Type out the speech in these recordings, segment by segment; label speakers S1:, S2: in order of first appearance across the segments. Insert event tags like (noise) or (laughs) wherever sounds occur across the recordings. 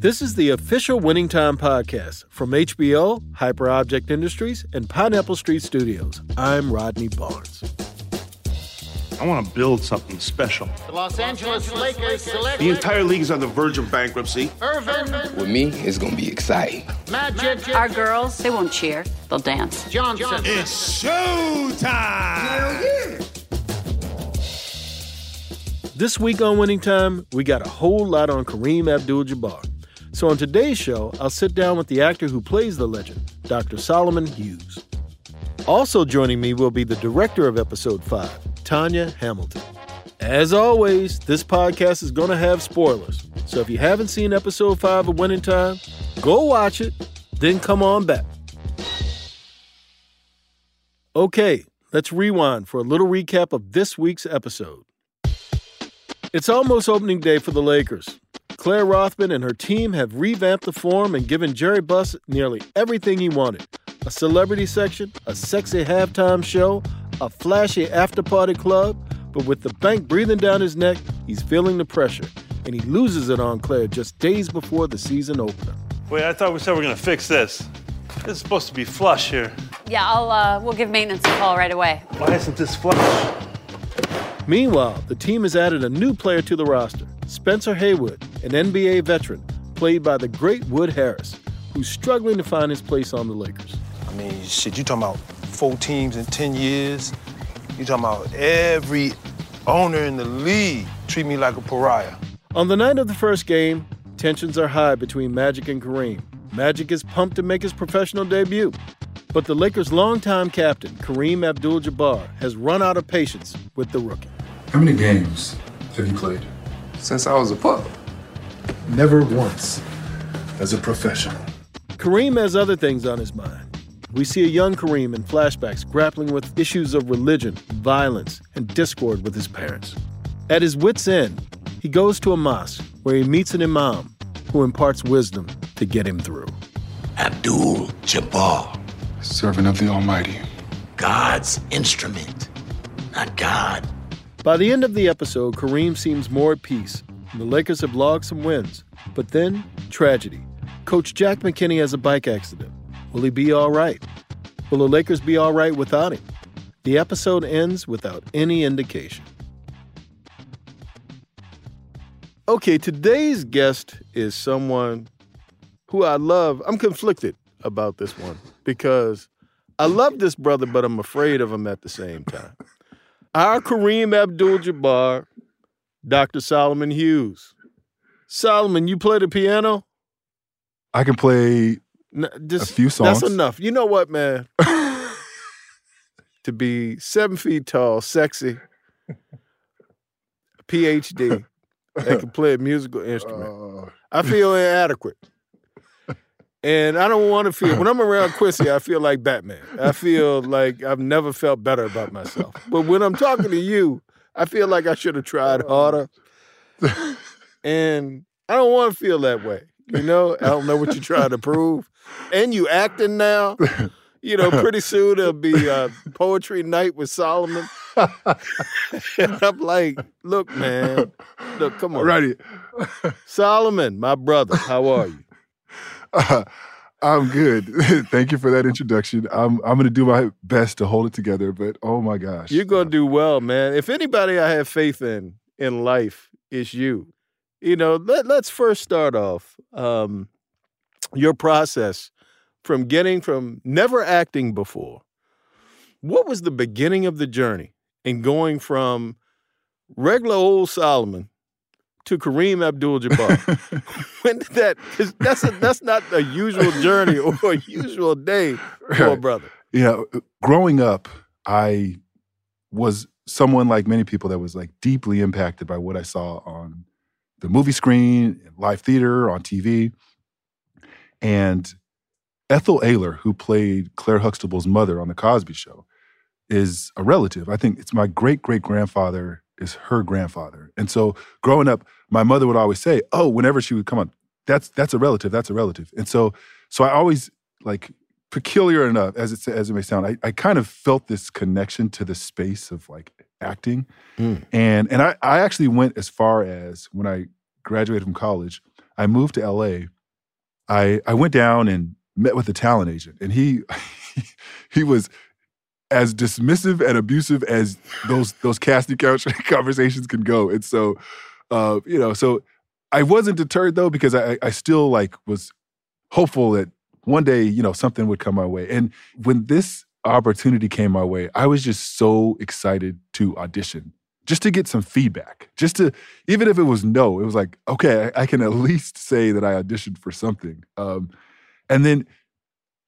S1: This is the official Winning Time podcast from HBO, Hyperobject Industries, and Pineapple Street Studios. I'm Rodney Barnes.
S2: I want to build something special.
S3: The Los Angeles Lakers select
S2: The entire league is on the verge of bankruptcy.
S3: Earvin
S4: With me, it's gonna be exciting.
S3: Magic
S5: Our girls, they won't cheer, they'll dance.
S3: Johnson.
S2: It's showtime!
S1: This week on Winning Time, we got a whole lot on Kareem Abdul Jabbar. So on today's show, I'll sit down with the actor who plays the legend, Dr. Solomon Hughes. Also joining me will be the director of episode 5, Tanya Hamilton. As always, this podcast is going to have spoilers. So if you haven't seen episode 5 of Winning Time, go watch it, then come on back. Okay, let's rewind for a little recap of this week's episode. It's almost opening day for the Lakers. Claire Rothman and her team have revamped the Forum and given Jerry Buss nearly everything he wanted a celebrity section, a sexy halftime show, a flashy after party club. But with the bank breathing down his neck, he's feeling the pressure, and he loses it on Claire just days before the season opener.
S6: Wait, I thought we said we are gonna fix this. This is supposed to be flush here.
S5: Yeah, I'll, uh, we'll give maintenance a call right away.
S6: Why isn't this flush?
S1: Meanwhile, the team has added a new player to the roster Spencer Haywood, an NBA veteran, played by the great Wood Harris, who's struggling to find his place on the Lakers.
S7: I mean, shit, you talking about four teams in 10 years? You talking about every owner in the league treat me like a pariah.
S1: On the night of the first game, tensions are high between Magic and Kareem. Magic is pumped to make his professional debut. But the Lakers' longtime captain, Kareem Abdul Jabbar, has run out of patience with the rookie.
S8: How many games have you played?
S4: Since I was a pup.
S8: Never once as a professional.
S1: Kareem has other things on his mind. We see a young Kareem in flashbacks grappling with issues of religion, violence, and discord with his parents. At his wits' end, he goes to a mosque where he meets an imam who imparts wisdom to get him through.
S9: Abdul Jabbar,
S8: Servant of the Almighty.
S9: God's instrument, not God.
S1: By the end of the episode, Kareem seems more at peace. The Lakers have logged some wins. But then, tragedy. Coach Jack McKinney has a bike accident. Will he be all right? Will the Lakers be all right without him? The episode ends without any indication. Okay, today's guest is someone who I love. I'm conflicted about this one because I love this brother, but I'm afraid of him at the same time. Our Kareem Abdul Jabbar, Dr. Solomon Hughes. Solomon, you play the piano?
S8: I can play
S1: Just,
S8: A few songs.
S1: That's enough. You know what, man? (laughs) to be seven feet tall, sexy, (laughs) PhD, that can play a musical (laughs) instrument.
S8: Uh,
S1: I feel inadequate. And I don't want to feel when I'm around Quincy, I feel like Batman. I feel like I've never felt better about myself. But when I'm talking to you, I feel like I should have tried harder. And I don't want to feel that way. You know, I don't know what you're trying to prove. And you acting now. You know, pretty soon it'll be uh, poetry night with Solomon. (laughs) and I'm like, look, man, look, come on.
S8: Righty.
S1: Solomon, my brother, how are you?
S8: Uh, (laughs) I'm good. (laughs) Thank you for that introduction. I'm I'm gonna do my best to hold it together, but oh my gosh.
S1: You're gonna do well, man. If anybody I have faith in in life, it's you. You know, let, let's first start off um, your process from getting from never acting before. What was the beginning of the journey in going from regular old Solomon to Kareem Abdul-Jabbar? (laughs) when did that? That's a, that's not a usual journey or a usual day for a brother.
S8: know, growing up, I was someone like many people that was like deeply impacted by what I saw on the movie screen, live theater, on TV. And Ethel Ayler, who played Claire Huxtable's mother on The Cosby Show, is a relative. I think it's my great great grandfather is her grandfather. And so growing up, my mother would always say, "Oh, whenever she would come on, that's that's a relative, that's a relative." And so so I always like peculiar enough as it as it may sound, I, I kind of felt this connection to the space of like acting.
S1: Mm.
S8: And and I, I actually went as far as when I graduated from college, I moved to LA. I I went down and met with a talent agent, and he (laughs) he was as dismissive and abusive as those those casting (laughs) couch conversations can go. And so, uh, you know, so I wasn't deterred though because I I still like was hopeful that one day you know something would come my way. And when this opportunity came my way, I was just so excited to audition. Just to get some feedback, just to even if it was no, it was like okay, I, I can at least say that I auditioned for something. Um, and then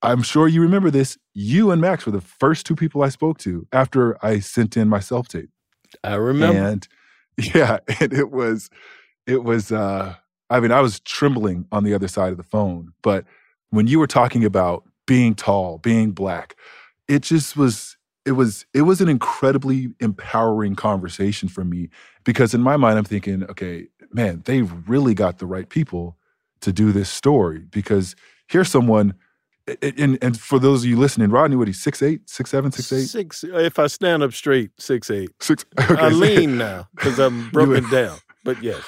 S8: I'm sure you remember this. You and Max were the first two people I spoke to after I sent in my self tape.
S1: I remember.
S8: And yeah, (laughs) and it was, it was, uh, I mean, I was trembling on the other side of the phone. But when you were talking about being tall, being black, it just was, it was, it was an incredibly empowering conversation for me because in my mind, I'm thinking, okay, man, they really got the right people to do this story because here's someone and and for those of you listening, Rodney, what he's six eight, six seven, six eight,
S1: six. If I stand up straight, six eight.
S8: Six. (laughs)
S1: Okay. I lean now because I'm (laughs) broken (laughs) down. But yes.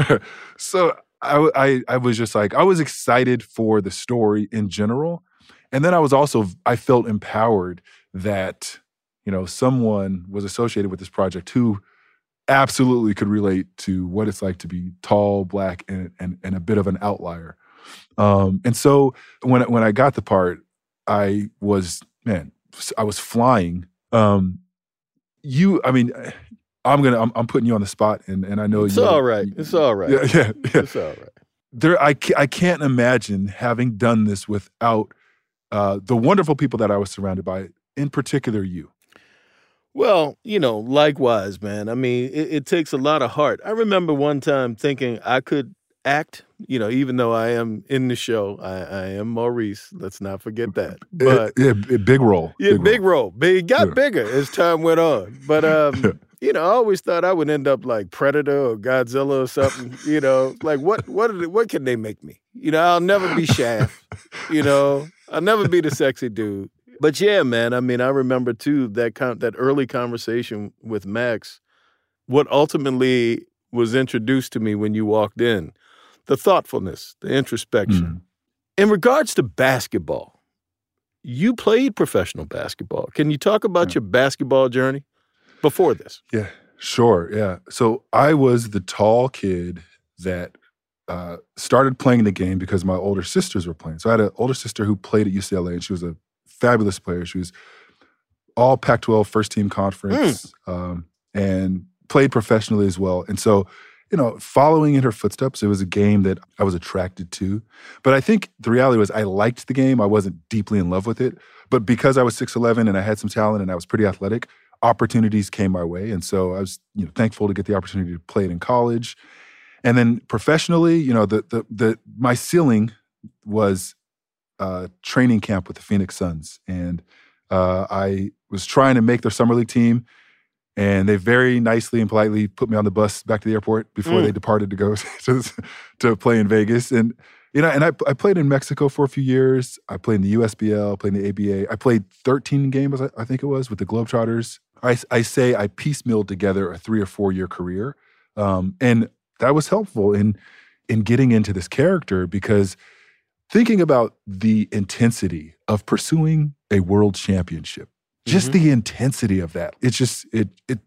S8: Okay. so I, I I was just like I was excited for the story in general, and then I was also I felt empowered that you know someone was associated with this project who absolutely could relate to what it's like to be tall, black, and and, and a bit of an outlier. Um, and so when when I got the part, I was man, I was flying. Um, you, I mean, I'm gonna, I'm, I'm, putting you on the spot, and and I know
S1: it's
S8: you,
S1: all right. It's all right.
S8: Yeah, yeah, yeah.
S1: It's all right.
S8: There, I I can't imagine having done this without uh, the wonderful people that I was surrounded by, in particular you.
S1: Well, you know, likewise, man. I mean, it, it takes a lot of heart. I remember one time thinking I could act. You know, even though I am in the show, I, I am Maurice. Let's not forget that. But
S8: yeah, yeah big role.
S1: Yeah, big, big role. Big it got yeah. bigger as time went on. But um, (laughs) you know, I always thought I would end up like Predator or Godzilla or something. you know, like what what they, what can they make me? You know, I'll never be Shaft. you know, I'll never be the sexy dude. But yeah, man. I mean, I remember too that con- that early conversation with Max. What ultimately was introduced to me when you walked in the thoughtfulness, the introspection.
S8: Mm.
S1: In regards to basketball, you played professional basketball. Can you talk about yeah. your basketball journey before this?
S8: Yeah, sure. Yeah. So I was the tall kid that uh, started playing the game because my older sisters were playing. So I had an older sister who played at UCLA, and she was a fabulous player. She was all Pac 12 first team conference mm. um, and played professionally as well. And so you know, following in her footsteps, it was a game that I was attracted to. But I think the reality was I liked the game. I wasn't deeply in love with it. But because I was 6'11 and I had some talent and I was pretty athletic, opportunities came my way. And so I was, you know, thankful to get the opportunity to play it in college. And then professionally, you know, the the the my ceiling was uh, training camp with the Phoenix Suns. And uh, I was trying to make their summer league team and they very nicely and politely put me on the bus back to the airport before mm. they departed to go (laughs) to, to play in Vegas. And you know, and I, I played in Mexico for a few years. I played in the USBL, played in the ABA. I played 13 games, I think it was, with the Globetrotters. I, I say I piecemealed together a three or four year career, um, and that was helpful in in getting into this character because thinking about the intensity of pursuing a world championship just mm-hmm. the intensity of that it's just it it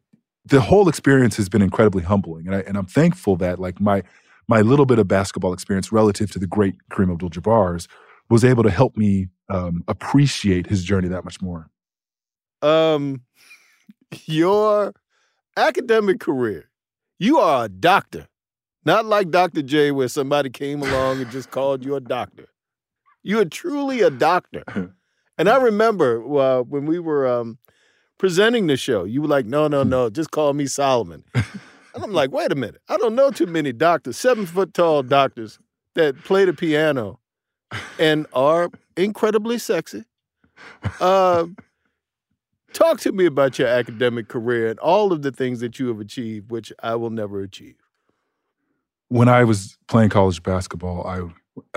S8: the whole experience has been incredibly humbling and I and I'm thankful that like my my little bit of basketball experience relative to the great Kareem Abdul-Jabbar's was able to help me um, appreciate his journey that much more.
S1: Um, (laughs) your academic career, you are a doctor, not like Dr. J, where somebody came along and just called you a doctor. You are truly a doctor. (laughs) And I remember uh, when we were um, presenting the show, you were like, no, no, no, just call me Solomon. and I'm like, wait a minute. I don't know too many doctors, seven foot tall doctors that play the piano and are incredibly sexy. Uh, talk to me about your academic career and all of the things that you have achieved, which I will never achieve.
S8: When I was playing college basketball, I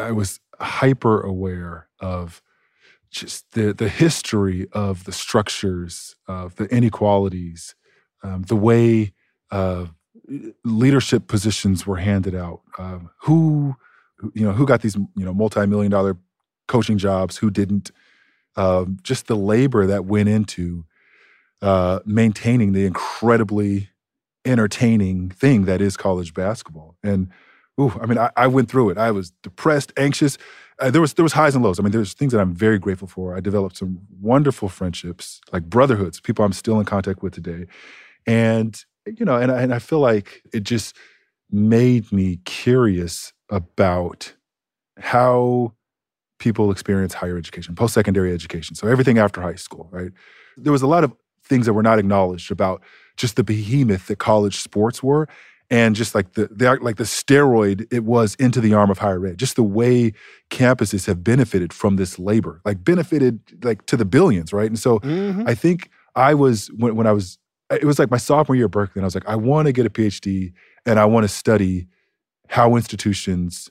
S8: I was hyper aware of just the the history of the structures of the inequalities, um, the way uh, leadership positions were handed out, um, who you know who got these you know multi million dollar coaching jobs, who didn't, um, just the labor that went into uh, maintaining the incredibly entertaining thing that is college basketball. And ooh, I mean, I, I went through it. I was depressed, anxious uh, there was there was highs and lows. I mean, there's things that I'm very grateful for. I developed some wonderful friendships, like brotherhoods, people I'm still in contact with today, and you know, and I, and I feel like it just made me curious about how people experience higher education, post secondary education. So everything after high school, right? There was a lot of things that were not acknowledged about just the behemoth that college sports were and just like the, the like the steroid it was into the arm of higher ed just the way campuses have benefited from this labor like benefited like to the billions right and so mm-hmm. i think i was when, when i was it was like my sophomore year at berkeley and i was like i want to get a phd and i want to study how institutions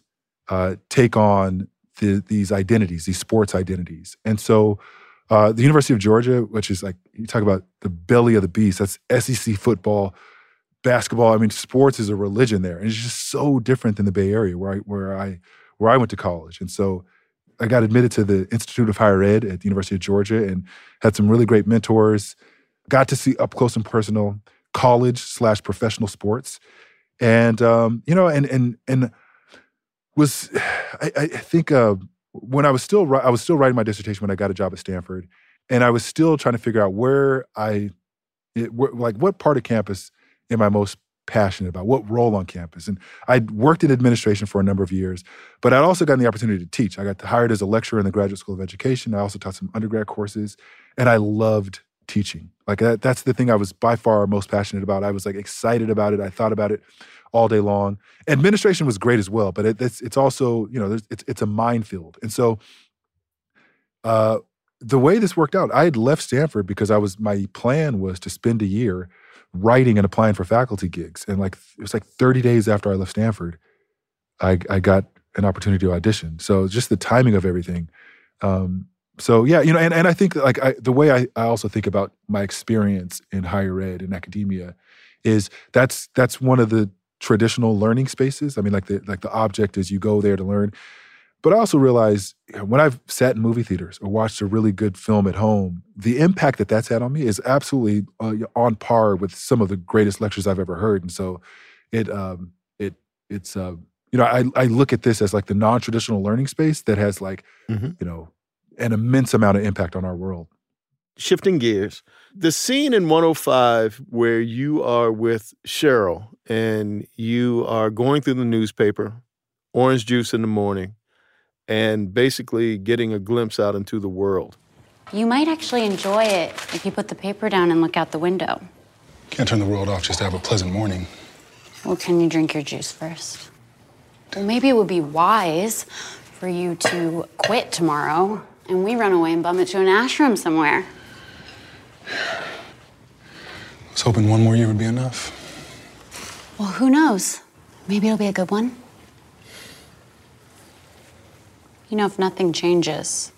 S8: uh, take on the, these identities these sports identities and so uh, the university of georgia which is like you talk about the belly of the beast that's sec football basketball. I mean, sports is a religion there, and it's just so different than the Bay Area where I where I where I went to college. And so I got admitted to the Institute of Higher Ed at the University of Georgia, and had some really great mentors. Got to see up close and personal college slash professional sports, and um, you know, and and and was (sighs) I, I think uh, when I was still I was still writing my dissertation when I got a job at Stanford, and I was still trying to figure out where I it, where, like what part of campus am I most passionate about? What role on campus? And I'd worked in administration for a number of years, but I'd also gotten the opportunity to teach. I got hired as a lecturer in the Graduate School of Education. I also taught some undergrad courses, and I loved teaching. Like that, that's the thing I was by far most passionate about. I was like excited about it. I thought about it all day long. Administration was great as well, but it, it's it's also you know it's it's a minefield. And so, uh, the way this worked out, I had left Stanford because I was my plan was to spend a year writing and applying for faculty gigs. And like it was like 30 days after I left Stanford, I, I got an opportunity to audition. So just the timing of everything. Um, so yeah, you know, and, and I think like I, the way I, I also think about my experience in higher ed and academia is that's that's one of the traditional learning spaces. I mean, like the like the object is you go there to learn. But I also realize when I've sat in movie theaters or watched a really good film at home, the impact that that's had on me is absolutely uh, on par with some of the greatest lectures I've ever heard. And so, it um, it it's uh, you know I I look at this as like the non traditional learning space that has like mm-hmm. you know an immense amount of impact on our world.
S1: Shifting gears, the scene in 105 where you are with Cheryl and you are going through the newspaper, orange juice in the morning and basically getting a glimpse out into the world.
S5: You might actually enjoy it if you put the paper down and look out the window.
S10: Can't turn the world off just to have a pleasant morning.
S5: Well, can you drink your juice first? Well, maybe it would be wise for you to quit tomorrow and we run away and bum it to an ashram somewhere.
S10: I was hoping one more year would be enough.
S5: Well, who knows? Maybe it'll be a good one. You know, if nothing changes,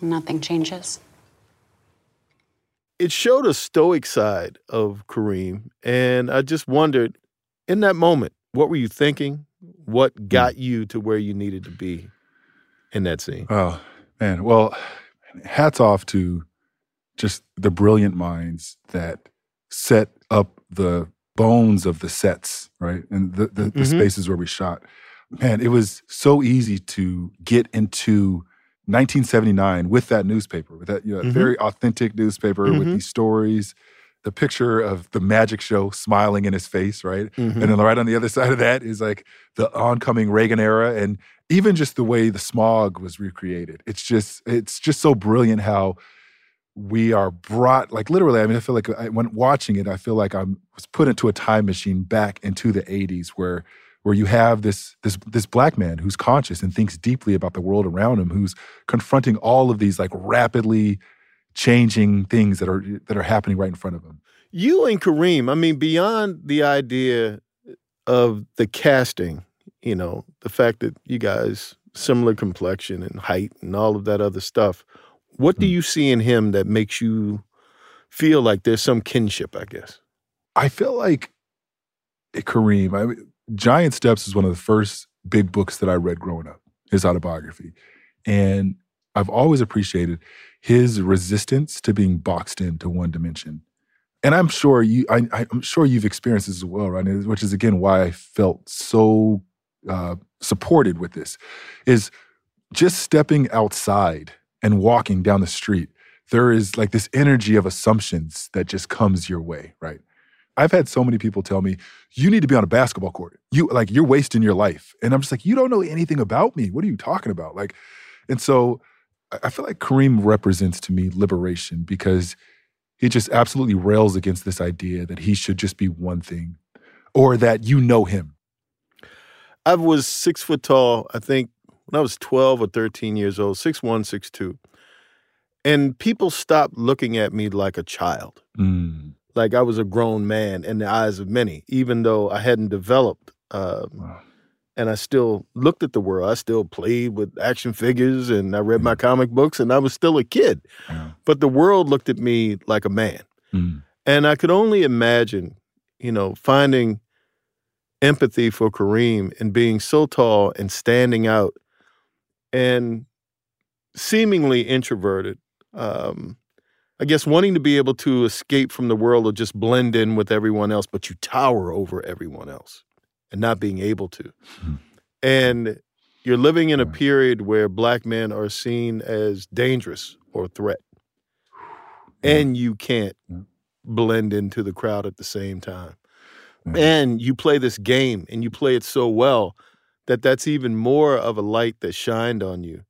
S5: nothing changes.
S1: It showed a stoic side of Kareem, and I just wondered in that moment, what were you thinking? What hmm. got you to where you needed to be in that scene?
S8: Oh, man. Well, hats off to just the brilliant minds that set up the bones of the sets, right? And the, the, the mm-hmm. spaces where we shot man, it was so easy to get into 1979 with that newspaper, with that you know, mm-hmm. very authentic newspaper mm-hmm. with these stories. The picture of the magic show smiling in his face, right? Mm-hmm. And then right on the other (laughs) side of that is like the oncoming Reagan era. And even just the way the smog was recreated. It's just it's just so brilliant how we are brought like literally. I mean, I feel like uh, I, when watching it, I feel like I was put into a time machine back into the '80s where where you have this this this black man who's conscious and thinks deeply about the world around him, who's confronting all of these like rapidly changing things that are that are happening right in front of him.
S1: You and Kareem, I mean, beyond the idea of the casting, you know, the fact that you guys similar complexion and height and all of that other stuff. What do you see in him that makes you feel like there's some kinship, I guess?
S8: I feel like eh, Kareem, I, Giant Steps is one of the first big books that I read growing up, his autobiography. And I've always appreciated his resistance to being boxed into one dimension. And I'm sure you, I, am sure you've experienced this as well, right? Which is again why I felt so uh, supported with this, is just stepping outside and walking down the street. There is like this energy of assumptions that just comes your way, right? I've had so many people tell me, you need to be on a basketball court. You like you're wasting your life. And I'm just like, you don't know anything about me. What are you talking about? Like, and so I feel like Kareem represents to me liberation because he just absolutely rails against this idea that he should just be one thing or that you know him.
S1: I was six foot tall, I think when I was 12 or 13 years old, six one, six two, And people stopped looking at me like a child.
S8: Mm.
S1: Like I was a grown man in the eyes of many, even though I hadn't developed um,
S8: wow
S1: and I still looked at the world. I still played with action figures and I read my comic books and I was still a kid.
S8: Yeah.
S1: But the world looked at me like a man.
S8: Mm.
S1: And I could only imagine, you know, finding empathy for Kareem and being so tall and standing out and seemingly introverted. Um, I guess wanting to be able to escape from the world or just blend in with everyone else, but you tower over everyone else and not being able to.
S8: Hmm.
S1: And you're living in a period where black men are seen as dangerous or threat. And you can't blend into the crowd at the same time. And you play this game and you play it so well that that's even more of a light that shined on you.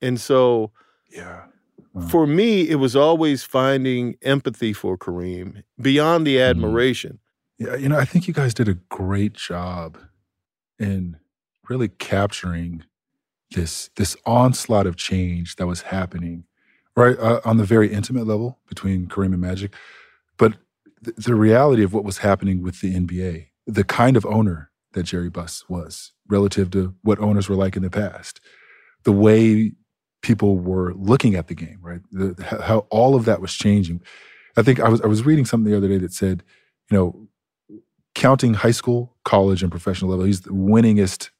S1: And so
S8: yeah.
S1: For me, it was always finding empathy for Kareem beyond the admiration.
S8: Yeah, you know, I think you guys did a great job in really capturing this this onslaught of change that was happening, right uh, on the very intimate level between Kareem and Magic, but th- the reality of what was happening with the NBA, the kind of owner that Jerry Buss was relative to what owners were like in the past, the way people were looking at the game, right? The, how all of that was changing. I think I was I was reading something the other day that said, you know, counting high school, college, and professional level, he's the winningest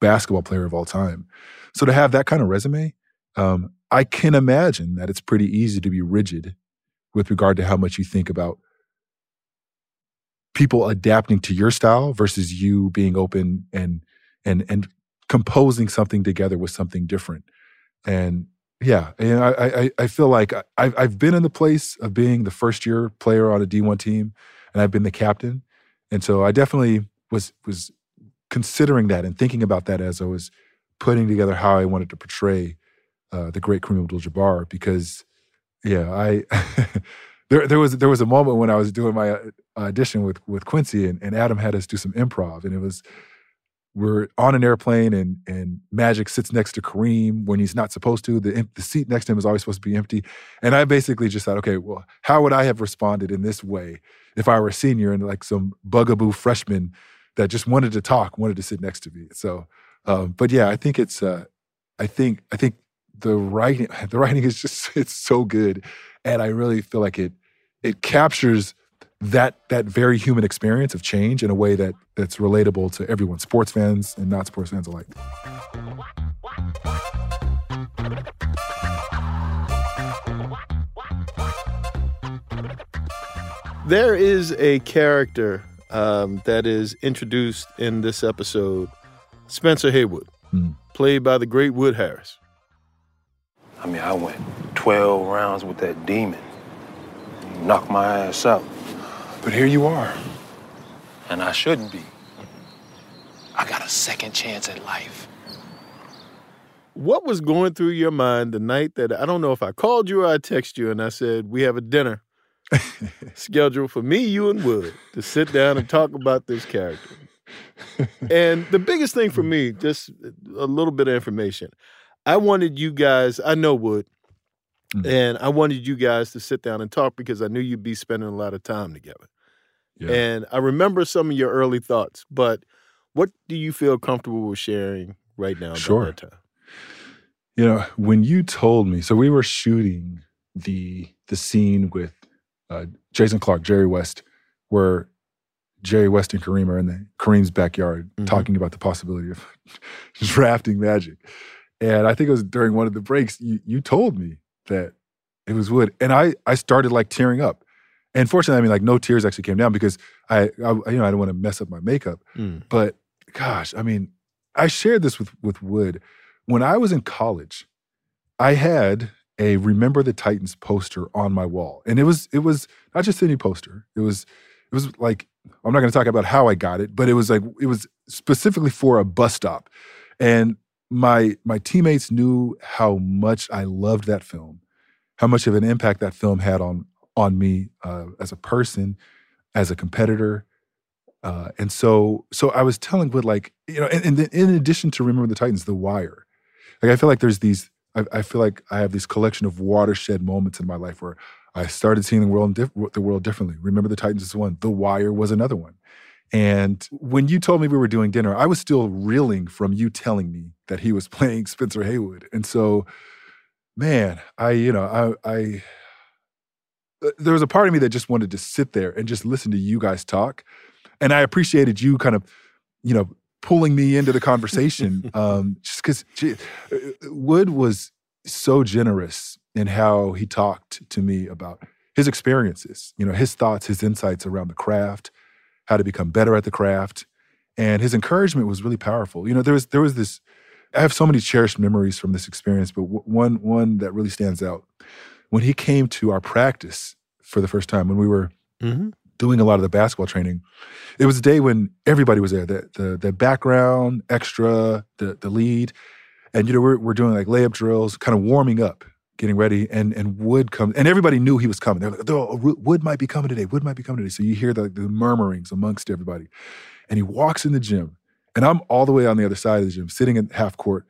S8: basketball player of all time. So to have that kind of resume, um, I can imagine that it's pretty easy to be rigid with regard to how much you think about people adapting to your style versus you being open and and and composing something together with something different. And yeah, and I I, I feel like I've I've been in the place of being the first year player on a D1 team, and I've been the captain, and so I definitely was was considering that and thinking about that as I was putting together how I wanted to portray uh, the great Kareem Abdul-Jabbar because yeah, I (laughs) there there was there was a moment when I was doing my audition with with Quincy and, and Adam had us do some improv and it was we're on an airplane and and Magic sits next to Kareem when he's not supposed to. The the seat next to him is always supposed to be empty. And I basically just thought, okay, well, how would I have responded in this way if I were a senior and like some bugaboo freshman that just wanted to talk, wanted to sit next to me. So, um, but yeah, I think it's uh, I think I think the writing (laughs) the writing is just it's so good, and I really feel like it it captures that that very human experience of change in a way that that's relatable to everyone, sports fans and not sports fans alike.
S1: There is a character um, that is introduced in this episode, Spencer Haywood,
S8: Hmm.
S1: played by the great Wood Harris.
S7: I mean, I went 12 rounds with that demon. Knocked my ass out. But here you are. And I shouldn't be. I got a second chance at life.
S1: What was going through your mind the night that I don't know if I called you or I texted you and I said, We have a dinner (laughs) scheduled for me, you, and Wood to sit down and talk about this character. and the biggest thing for me, just a little bit of information. I wanted you guys, I know Wood,
S8: Mm.
S1: and I wanted you guys to sit down and talk because I knew you'd be spending a lot of time together.
S8: Yeah.
S1: And I remember some of your early thoughts, but what do you feel comfortable with sharing right now
S8: Sure.
S1: that time?
S8: You know, when you told me, so we were shooting the the scene with uh, Jason Clarke, Jerry West, where Jerry West and Kareem are in the Kareem's backyard
S1: Mhm.
S8: talking about the possibility of (laughs) drafting Magic. And I think it was during one of the breaks you you told me that it was Wood, and I I started like tearing up. And fortunately, I mean, like no tears actually came down because I, I you know I don't want to mess up my makeup.
S1: Mm.
S8: But gosh, I mean, I shared this with with Wood when I was in college. I had a Remember the Titans poster on my wall, and it was it was not just any poster. It was it was like I'm not going to talk about how I got it, but it was like it was specifically for a bus stop, and my my teammates knew how much I loved that film, how much of an impact that film had on on me uh, as a person, as a competitor, uh, and so so I was telling Wood like you know, and, and in addition to Remember the Titans, The Wire, like I feel like there's these. I, I feel like I have this collection of watershed moments in my life where I started seeing the world the world differently. Remember the Titans is one. The Wire was another one. And when you told me we were doing dinner, I was still reeling from you telling me that he was (laughs) playing Spencer Haywood. And so, man, I you know I I there was a part of me that just wanted to sit there and just listen to you guys talk. And I appreciated you kind of, you know, pulling me into the conversation. (laughs) um, just because Wood was so generous in how he talked to me about his experiences, you know, his thoughts, his insights around the craft, how to become better at the craft. And his encouragement was really powerful. You know, there was there was this. I have so many cherished memories from this experience, but w- one one that really stands out when he came to our practice for the first time when we were
S1: Mm-hmm.
S8: doing a lot of the basketball training. It was a day when everybody was there. The the, the background, extra, the the lead, and you know we're we're doing like layup drills, kind of warming up, getting ready. And and Wood comes, and everybody knew he was coming. They're like, oh, Wood might be coming today. Wood might be coming today. So you hear the, the murmurings amongst everybody, and he walks in the gym, and I'm all the way on the other side of the gym, sitting in half court.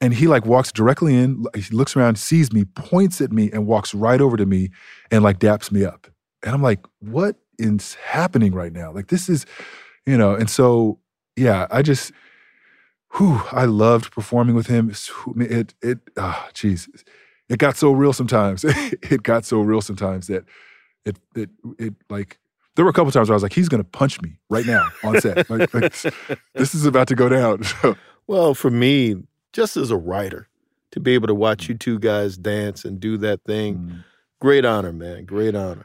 S8: And he like walks directly in, he looks around, sees me, points at me, and walks right over to me and like daps me up. And I'm like, what is happening right now? Like, this is, you know, and so, yeah, I just, whew, I loved performing with him. It, it, ah, jeez, it got so real sometimes. (laughs) it got so real sometimes that it, it, it, like, there were a couple times where I was like, he's gonna punch me right now on set. like, like, this is about to go down. (laughs) So,
S1: Well, for me, just as a writer, to be able to watch you two guys dance and do that thing, great honor, man. Great honor.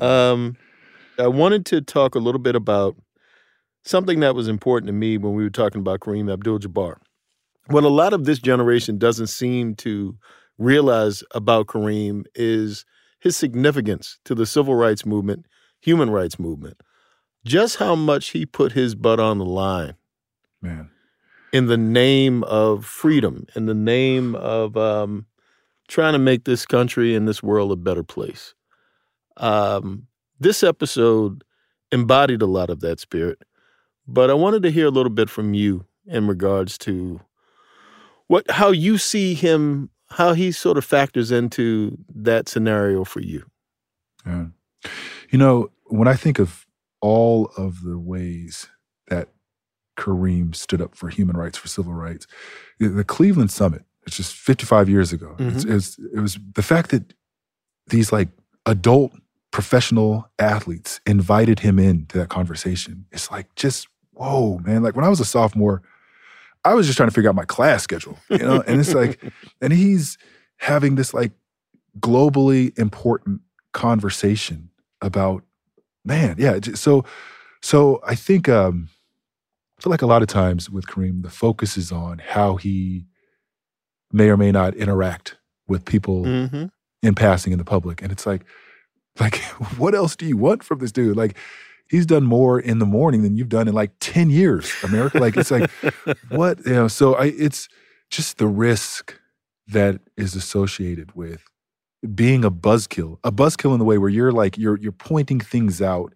S8: uh,
S1: Um, I wanted to talk a little bit about something that was important to me when we were talking about Kareem Abdul-Jabbar. What a lot of this generation doesn't seem to realize about Kareem is his significance to the civil rights movement, human rights movement. Just how much he put his butt on the line
S8: man,
S1: in the name of freedom, in the name of um, trying to make this country and this world a better place. Um, this episode embodied a lot of that spirit, but I wanted to hear a little bit from you in regards to what how you see him, how he sort of factors into that scenario for you.
S8: Yeah. You know, when I think of all of the ways that Kareem stood up for human rights, for civil rights, the- the Cleveland Summit, it's just 55 years ago. It's, it, was, it was the fact that these like adult professional athletes invited him into that conversation. It's like just, whoa, man. Like when I was a sophomore, I was just trying to figure out my class schedule, you know? and it's like, (laughs) and he's having this like globally important conversation about man yeah so so i think um i feel like a lot of times with kareem the focus is on how he may or may not interact with people
S1: Mm-hmm.
S8: in passing in the public. And it's like (laughs) like what else do you want from this dude? Like he's done more in the morning than you've done in like 10 years america. Like it's like (laughs) what you know so i it's just the risk that is associated with being a buzzkill, a buzzkill in the way where you're like you're you're pointing things out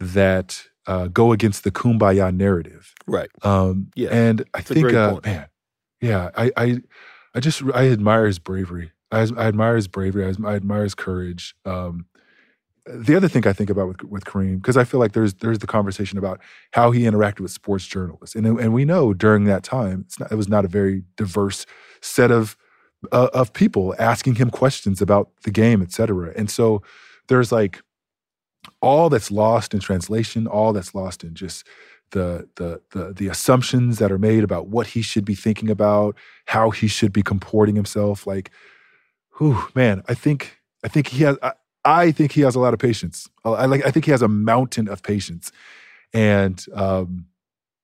S8: that uh, go against the kumbaya narrative.
S1: Right.
S8: Um,
S1: Yeah,
S8: And I
S1: that's
S8: think, uh, man, yeah, I, I, I just I admire his bravery. I, I admire his bravery. I, I admire his courage. Um, the other thing I think about with with Kareem, because I feel like there's there's the conversation about how he interacted with sports journalists, and and we know during that time it's not, it was not a very diverse set of uh, of people asking him questions about the game, et cetera. And so there's like all that's lost in translation, all that's lost in just the the the the assumptions that are made about what he should be thinking about, how he should be comporting himself. Like, whew, man, I think I think he has. I, I think he has a lot of patience. I like. I think he has a mountain of patience, and um,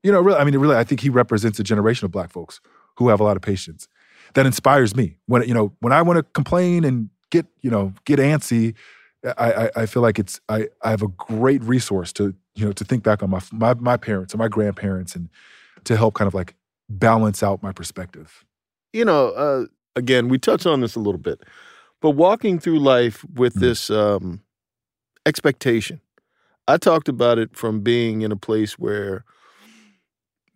S8: you know, really, I mean, really, I think he represents a generation of black folks who have a lot of patience. That inspires me when you know when I want to complain and get you know get antsy. I, I, I feel like it's I, I have a great resource to you know to think back on my my my parents and my grandparents and to help kind of like balance out my perspective.
S1: you know, uh, again, we touched on this a little bit, but walking through life with this um, expectation, I talked about it from being in a place where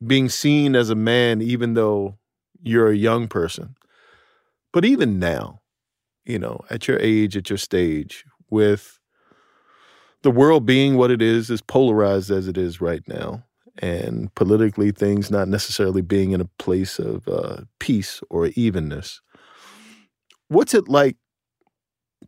S1: being seen as a man, even though you're a young person, but even now, you know, at your age, at your stage, with the world being what it is, as polarized as it is right now, and politically things not necessarily being in a place of uh, peace or evenness. What's it like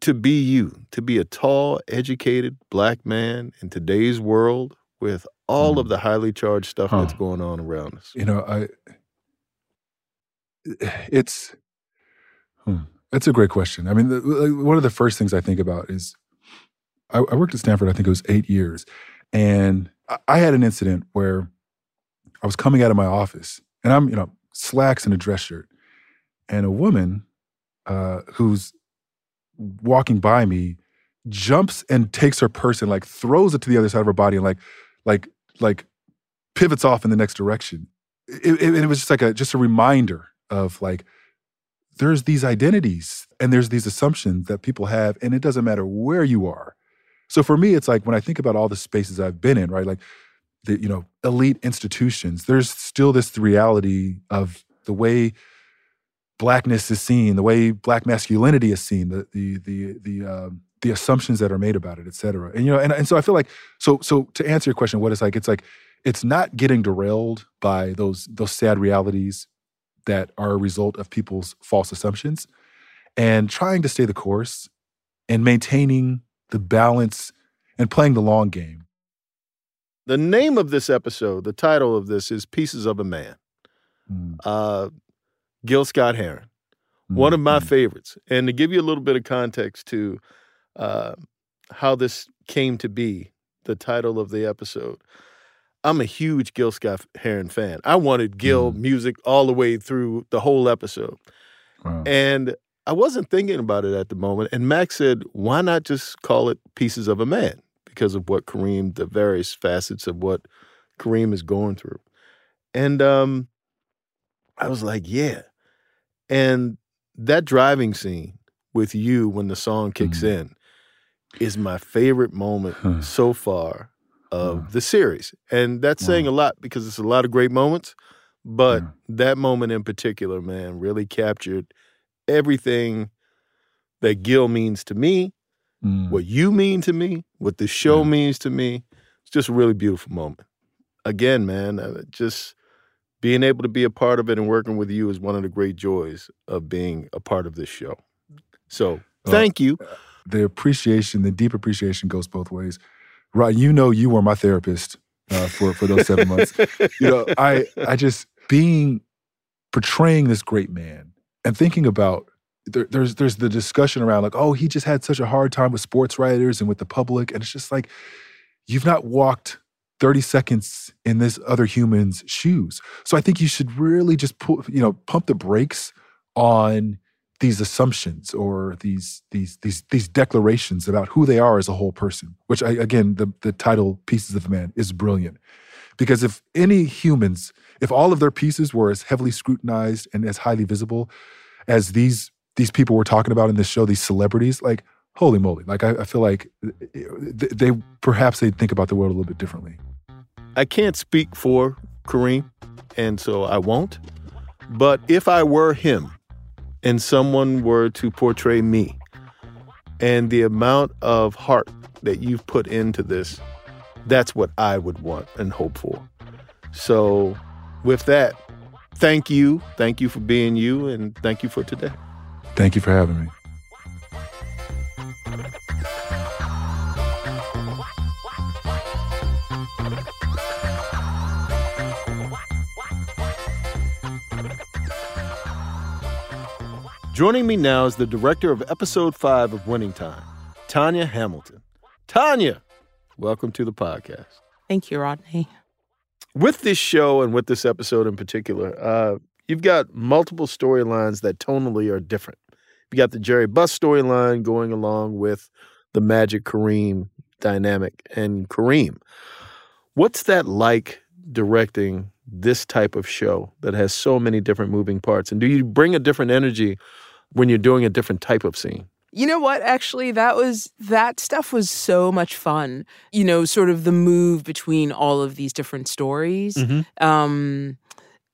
S1: to be you, to be a tall, educated black man in today's world with all of the highly charged stuff that's going on around us?
S8: You know, I it's hmm, that's a great question. I mean, the, like, one of the first things I think about is I, I worked at Stanford. I think it was eight years, and I, I had an incident where I was coming out of my office, and I'm you know slacks and a dress shirt, and a woman uh, who's walking by me jumps and takes her purse and like throws it to the other side of her body and like like like pivots off in the next direction. It, it, it was just like a just a reminder of like there's these identities and there's these assumptions that people have, and it doesn't matter where you are. So for me, it's like when I think about all the spaces I've been in, right? Like the you know elite institutions, there's still this reality of the way blackness is seen, the way black masculinity is seen, the the the the um, the assumptions that are made about it, et cetera. And you know, and, and so I feel like so so to answer your question, what it's like, it's like it's not getting derailed by those those sad realities that are a result of people's false assumptions and trying to stay the course and maintaining the balance and playing the long game.
S1: The name of this episode, the title of this is Pieces of a Man.
S8: Mm,
S1: Uh, Gil Scott Heron, one of my favorites. And to give you a little bit of context to uh, how this came to be, the title of the episode, I'm a huge Gil Scott Heron fan. I wanted Gil music all the way through the whole episode.
S8: Wow.
S1: And I wasn't thinking about it at the moment. And Max said, why not just call it Pieces of a Man? Because of what Kareem, the various facets of what Kareem is going through. And um, I was like, yeah. And that driving scene with you when the song kicks in is my favorite moment so far of the series. And that's saying a lot because it's a lot of great moments. But that moment in particular, man, really captured everything that Gil means to me,
S8: Mm.
S1: what you mean to me, what the show means to me. It's just a really beautiful moment. Again, man, uh, just being able to be a part of it and working with you is one of the great joys of being a part of this show. So thank you.
S8: The appreciation, the deep appreciation goes both ways. Right, you know, you were my therapist uh, for for those seven months. (laughs) You know, I I just being portraying this great man and thinking about there, there's there's the discussion around like, oh, he just had such a hard time with sports writers and with the public, and it's just like you've not walked 30 seconds in this other human's shoes. So I think you should really just put, you know, pump the brakes on these assumptions or these these these these declarations about who they are as a whole person. Which I again, the the title "Pieces of Man" is brilliant Because if any humans, if all of their pieces were as heavily scrutinized and as highly visible as these these people we're talking about in this show, these celebrities, like holy moly, like I, I feel like they, they perhaps they think about the world a little bit differently.
S1: I can't speak for Kareem, and so I won't. But if I were him and someone were to portray me and the amount of heart that you've put into this, that's what I would want and hope for. So, with that, thank you. Thank you for being you, and thank you for today.
S8: Thank you for having me.
S1: Joining me now is the director of episode five of Winning Time, Tanya Hamilton. Tanya, welcome to the podcast.
S11: Thank you, Rodney.
S1: With this show and with this episode in particular, uh, you've got multiple storylines that tonally are different. You got the Jerry Buss storyline going along with the Magic Kareem dynamic. And Kareem, what's that like directing this type of show that has so many different moving parts? And do you bring a different energy when you're doing a different type of scene?
S11: You know what? Actually, that was that stuff was so much fun. You know, sort of the move between all of these different stories.
S1: Mm-hmm.
S11: Um,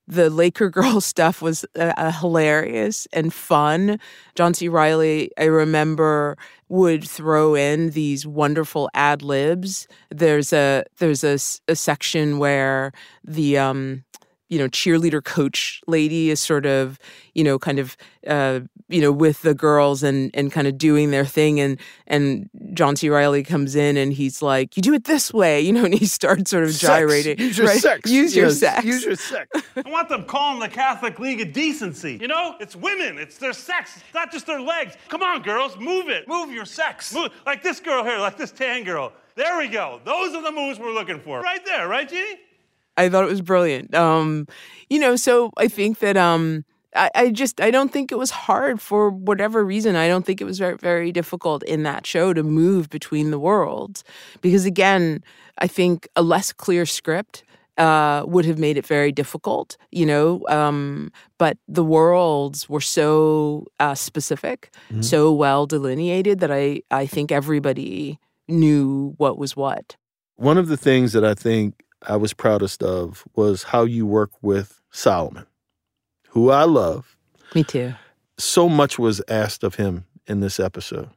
S11: the Laker (laughs) girl stuff was uh, uh, hilarious and fun. John C. Reilly, I remember, would throw in these wonderful ad libs. There's a there's a, a section where the um, you know cheerleader coach lady is sort of you know kind of uh, you know with the girls and and kind of doing their thing and and John C. Reilly comes in and he's like you do it this way you know and he (laughs) starts sort of
S1: Sex.
S11: gyrating
S1: Use your
S11: right?
S1: sex.
S11: use your
S1: Yes,
S11: sex
S1: Use your sex. (laughs)
S6: I want them calling the Catholic League of Decency. You know, it's women, it's their sex, it's not just their legs. Come on, girls, move it. Move your sex. Move, like this girl here, like this tan girl. There we go. Those are the moves we're looking for. Right there, right, Jeannie?
S11: I thought it was brilliant. Um, you know, so I think that um, I, I just I don't think it was hard for whatever reason. I don't think it was very very difficult in that show to move between the worlds because again, I think a less clear script uh, would have made it very difficult. You know, um, but the worlds were so uh, specific,
S1: Mhm.
S11: so well delineated that I I think everybody knew what was what.
S1: One of the things that I think I was proudest of was how you work with Solomon, who I love.
S11: Me too.
S1: So much was asked of him in this episode.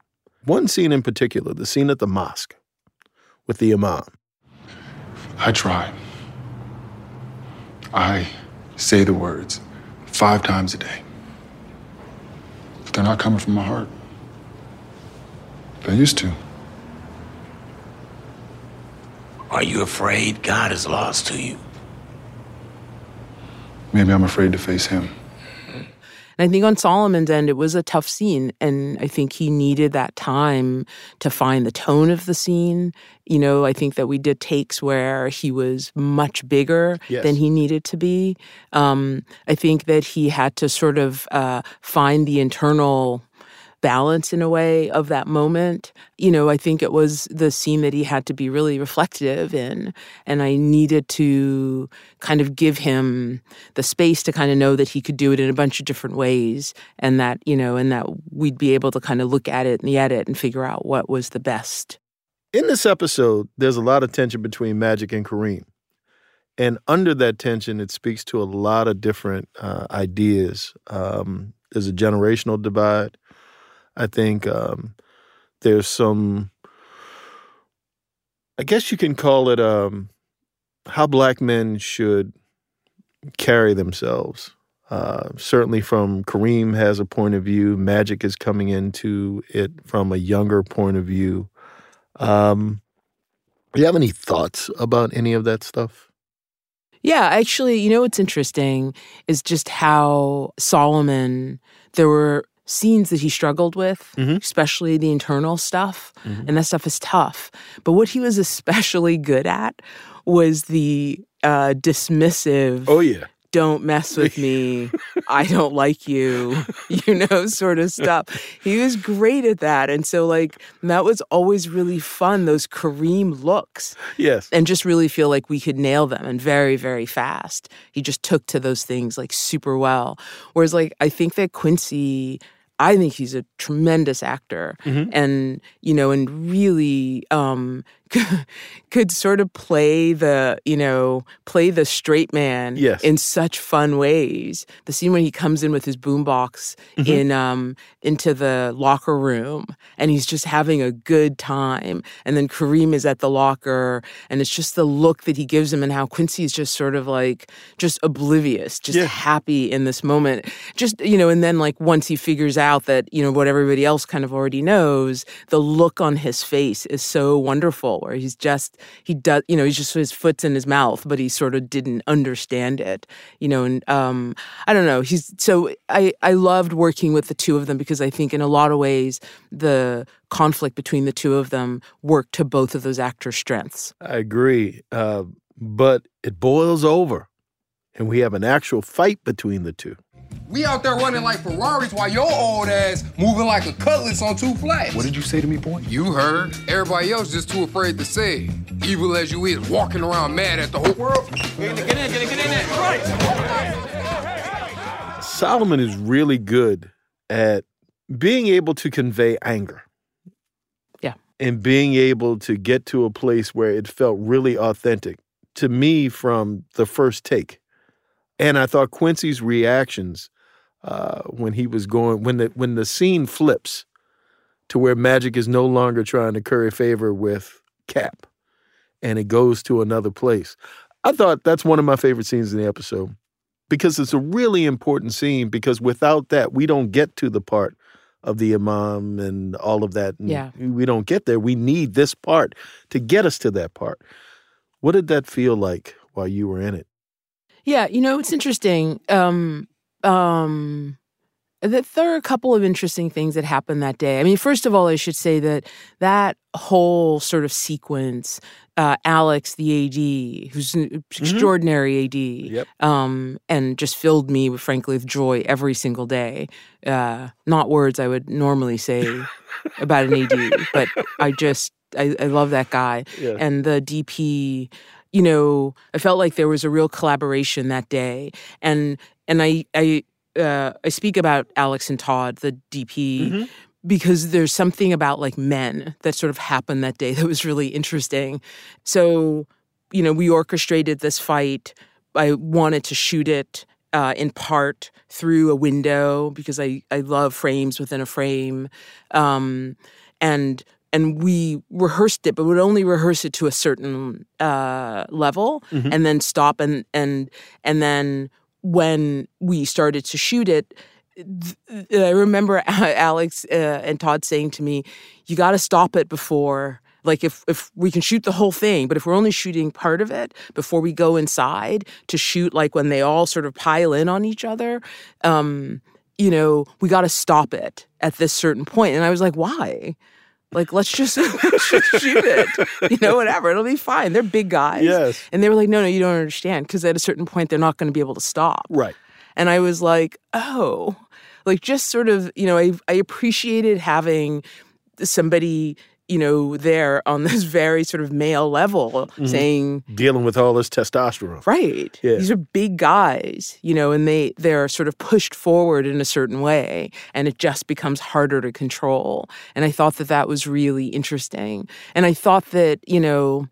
S1: One scene in particular, the scene at the mosque with the imam.
S10: I try. I say the words five times a day. But they're not coming from my heart. They used to.
S9: Are you afraid God is lost to you?
S10: Maybe I'm afraid to face him.
S11: And I think on Solomon's end, it was a tough scene. And I think he needed that time to find the tone of the scene. You know, I think that we did takes where he was much bigger
S12: Yes.
S11: than he needed to be. Um, I think that he had to sort of uh, find the internal balance in a way of that moment. You know, I think it was the scene that he had to be really reflective in. And I needed to kind of give him the space to kind of know that he could do it in a bunch of different ways and that, you know, and that we'd be able to kind of look at it in the edit and figure out what was the best.
S1: In this episode, there's a lot of tension between Magic and Kareem. And under that tension, it speaks to a lot of different uh, ideas. Um, there's a generational divide. I think um, there's some, I guess you can call it um, how black men should carry themselves. Uh, certainly, from Kareem has a point of view. Magic is coming into it from a younger point of view. Um, do you have any thoughts about any of that stuff?
S11: Yeah, actually, you know what's interesting is just how Solomon, there were scenes that he struggled with, especially the internal stuff, and that stuff is tough. But what he was (laughs) especially good at was the uh, dismissive,
S1: oh, yeah,
S11: don't mess with (laughs) me I don't like you, (laughs) you know, sort of stuff. He was great at that. And so, like, that was always really fun, those Kareem looks.
S1: Yes.
S11: And just really feel like we could nail them and very, very fast. He just took to those things like super well. Whereas, like, I think that Quincy I think he's a tremendous actor,
S1: Mhm.
S11: and you know, and really um, (laughs) could sort of play the you know play the straight man
S1: Yes.
S11: in such fun ways. The scene when he comes in with his boombox
S1: Mhm.
S11: in um, into the locker room, and he's just having a good time, and then Kareem is at the locker, and it's just the look that he gives him, and how Quincy is just sort of like just oblivious, just
S1: Yeah.
S11: happy in this moment. Just, you know, and then like once he figures out that, you know, what everybody else kind of already knows, the look on his face is so wonderful where he's just, he does, you know, he's just his foot's in his mouth, but he sort of didn't understand it, you know, and um, I don't know. He's so I, I loved working with the two of them because I think in a lot of ways the conflict between the two of them worked to both of those actors' strengths.
S1: I agree. Uh, but it boils over, and we have an actual fight between the two.
S4: We out there running like Ferraris while your old ass moving like a cutlass on two flats.
S10: What did you say to me, boy?
S4: You heard. Everybody else just too afraid to say it. Evil as you is, walking around mad at the whole world. Get in, get in, get in, get in there. Right.
S1: Solomon is really good at being able to convey anger.
S11: Yeah.
S1: And being able to get to a place where it felt really authentic to me from the first take. And I thought Quincy's reactions uh, when he was going when the when the scene flips to where Magic is no longer trying to curry favor with Cap and it goes to another place. I thought that's one of my favorite scenes in the episode because it's a really important scene because without that we don't get to the part of the imam and all of that and
S11: Yeah.
S1: we don't get there we need this part to get us to that part what did that feel like while you were in it
S11: Yeah, you know, it's interesting. Um, um, there are a couple of interesting things that happened that day. I mean, first of all, I should say that that whole sort of sequence, uh, Alex, the AD, who's an extraordinary AD,
S1: Yep.
S11: um, and just filled me, with, frankly, with joy every single day. Uh, not words I would normally say (laughs) about an AD, but I just I, I love that guy
S1: Yeah.
S11: and the DP. You know, I felt like there was a real collaboration that day, and and I I uh, I speak about Alex and Todd, the DP, because there's something about like men that sort of happened that day (laughs) that was really interesting. So, you know, we orchestrated this fight. I wanted to shoot it uh, in part through a window because I, I love frames within a frame. Um, and and we rehearsed it, but would only rehearse it to a certain uh, level,
S12: Mhm.
S11: and then stop. and and and then when we started to shoot it, I remember (laughs) Alex uh, and Todd saying to me, "You got to stop it before." Like if if we can shoot the whole thing, but if we're only shooting part of it before we go inside to shoot, like when they all sort of pile in on each other, um, you know, we got to stop it at this certain point. And I was like, why? Like let's just, (laughs) let's just shoot it, you know, whatever. It'll be fine. They're big guys.
S1: Yes.
S11: And they were like, no, no, you don't understand, because at a certain point they're not going to be able to stop.
S1: Right.
S11: And I was like, oh, like just sort of, you know, I, I appreciated having somebody, you know, there on (laughs) this very sort of male level
S1: Mhm.
S11: saying,
S1: dealing with all this testosterone
S11: right,
S1: Yeah.
S11: these are big guys, you know, and they, they're sort of pushed forward in a certain way and it just becomes harder to control. And I thought that that was really interesting. And I thought that, you know,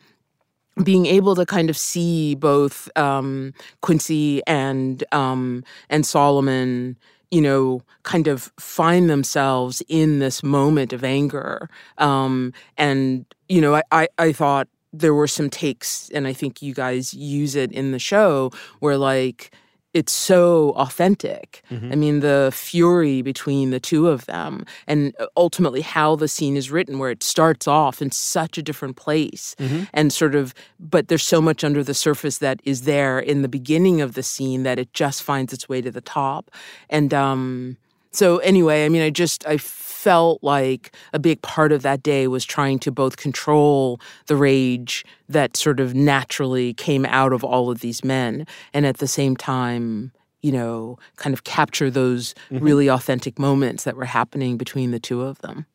S11: being able to kind of see both um, Quincy and um, and Solomon, you know, kind of find themselves in this moment of anger, um, and you know, I, I I thought there were some takes, and I think you guys use it in the show where like it's so authentic. I mean, the fury between the two of them, and uh, ultimately how the scene is written, where it starts off in such a different place
S12: Mhm.
S11: and sort of, but there's so much under the surface that is there in the beginning of the scene that it just finds its way to the top. And um, so, anyway, I mean, I just, I felt like a big part of that day was trying to both control the rage that sort of naturally came out of all of these men and at the same time you know, kind of capture those
S1: Mm-hmm.
S11: really authentic moments that were happening between the two of them.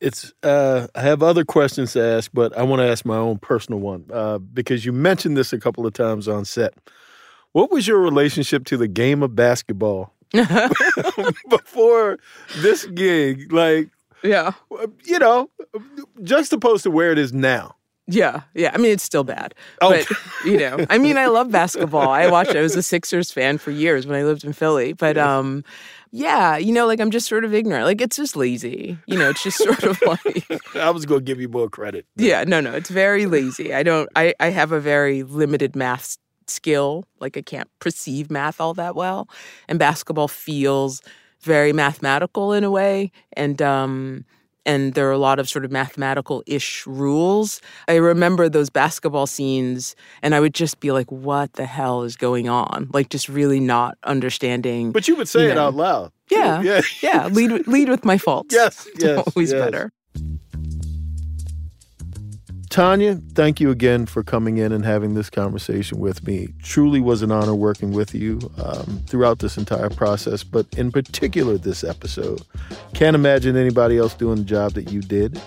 S1: It's uh, I have other questions to ask, but I want to ask my own personal one uh, because you mentioned this a couple of times on set. What was your relationship to the game of basketball (laughs) before this gig? Like,
S11: Yeah.
S1: you know, just opposed to where it is now.
S11: Yeah, yeah. I mean, it's still bad.
S1: Oh.
S11: But, you know, I mean, I love basketball. I watched, I was a Sixers fan for years when I lived in Philly. But, um, yeah, you know, like I'm just sort of ignorant. Like it's just lazy. You know, it's just sort of like, (laughs)
S1: I was going to give you more credit.
S11: yeah, no, no, it's very lazy. I don't, I, I have a very limited math skill. Like I can't perceive math all that well. And basketball feels very mathematical in a way. And, um, and there are a lot of sort of mathematical ish rules. I remember those basketball scenes, and I would just be like, what the hell is going on? Like, just really not understanding.
S1: But you would say
S11: you
S1: it out loud.
S11: Yeah.
S1: Yeah.
S11: Yeah. Lead, with- lead with my (laughs) faults.
S1: Yes, (laughs) yes,
S11: always
S1: yes.
S11: better.
S1: Tanya, thank you again for coming in and having this conversation with me. Truly was an honor working with you um, throughout this entire process, but in particular this episode. Can't imagine anybody else doing the job that you did.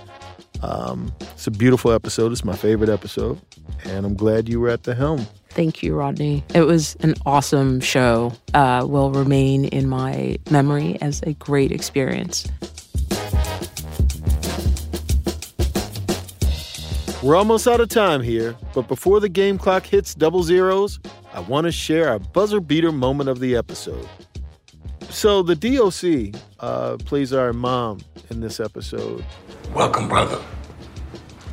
S1: Um, it's a beautiful episode. It's my favorite episode, and I'm glad you were at the helm.
S11: Thank you, Rodney. It was an awesome show. Uh, will remain in my memory as a great experience.
S1: We're almost out of time here, but before the game clock hits double zeros, I want to share our buzzer beater moment of the episode. So, the DOC uh, plays our mom in this episode.
S9: Welcome, brother.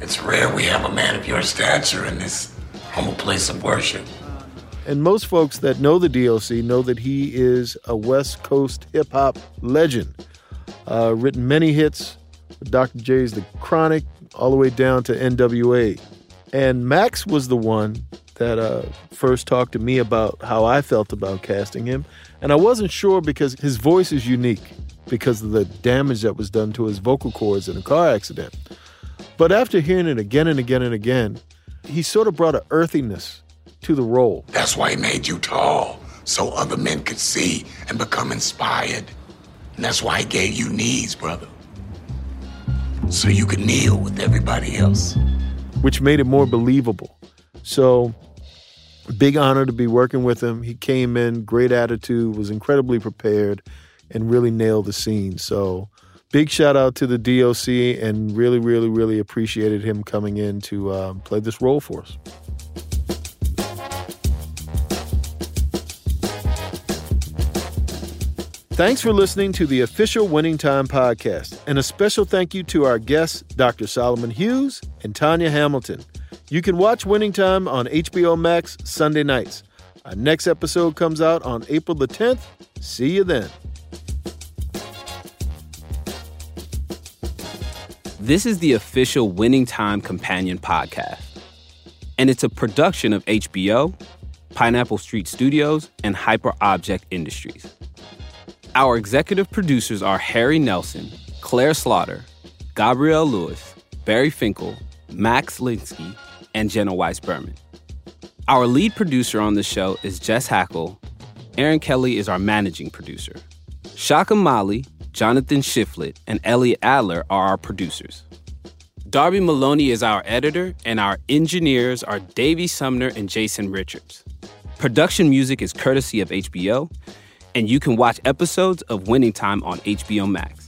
S9: It's rare we have a man of your stature in this humble place of worship.
S1: And most folks that know the DOC know that he is a West Coast hip hop legend. Uh, written many hits, Dr. Dre's The Chronic, all the way down to NWA. And Max was the one that uh, first talked to me about how I felt about casting him. And I wasn't sure because his voice is unique because of the damage that was done to his vocal cords in a car accident. But after hearing it again and again and again, he sort of brought an earthiness to the role.
S9: That's why he made you tall, so other men could see and become inspired. And that's why he gave you knees, brother. So you could kneel with everybody else.
S1: which made it more believable. So, big honor to be working with him. He came in, great attitude, was incredibly prepared, and really nailed the scene. So, big shout out to the DOC, and really, really, really appreciated him coming in to um, play this role for us. Thanks for listening to the official Winning Time podcast, and a special thank you to our guests, Dr. Solomon Hughes and Tanya Hamilton. You can watch Winning Time on HBO Max Sunday nights. Our next episode comes out on April the 10th. See you then.
S12: This is the official Winning Time Companion podcast, and it's a production of HBO, Pineapple Street Studios, and Hyperobject Industries. Our executive producers are Harry Nelson, Claire Slaughter, Gabrielle Lewis, Barry Finkel, Max Linsky, and Jenna Weiss Berman. Our lead producer on the show is Jess Hackle. Aaron Kelly is our managing producer. Shaka Mali, Jonathan Shiflett, and Elliot Adler are our producers. Darby Maloney is our editor, and our engineers are Davey Sumner and Jason Richards. Production music is courtesy of HBO, and you can watch episodes of Winning Time on HBO Max.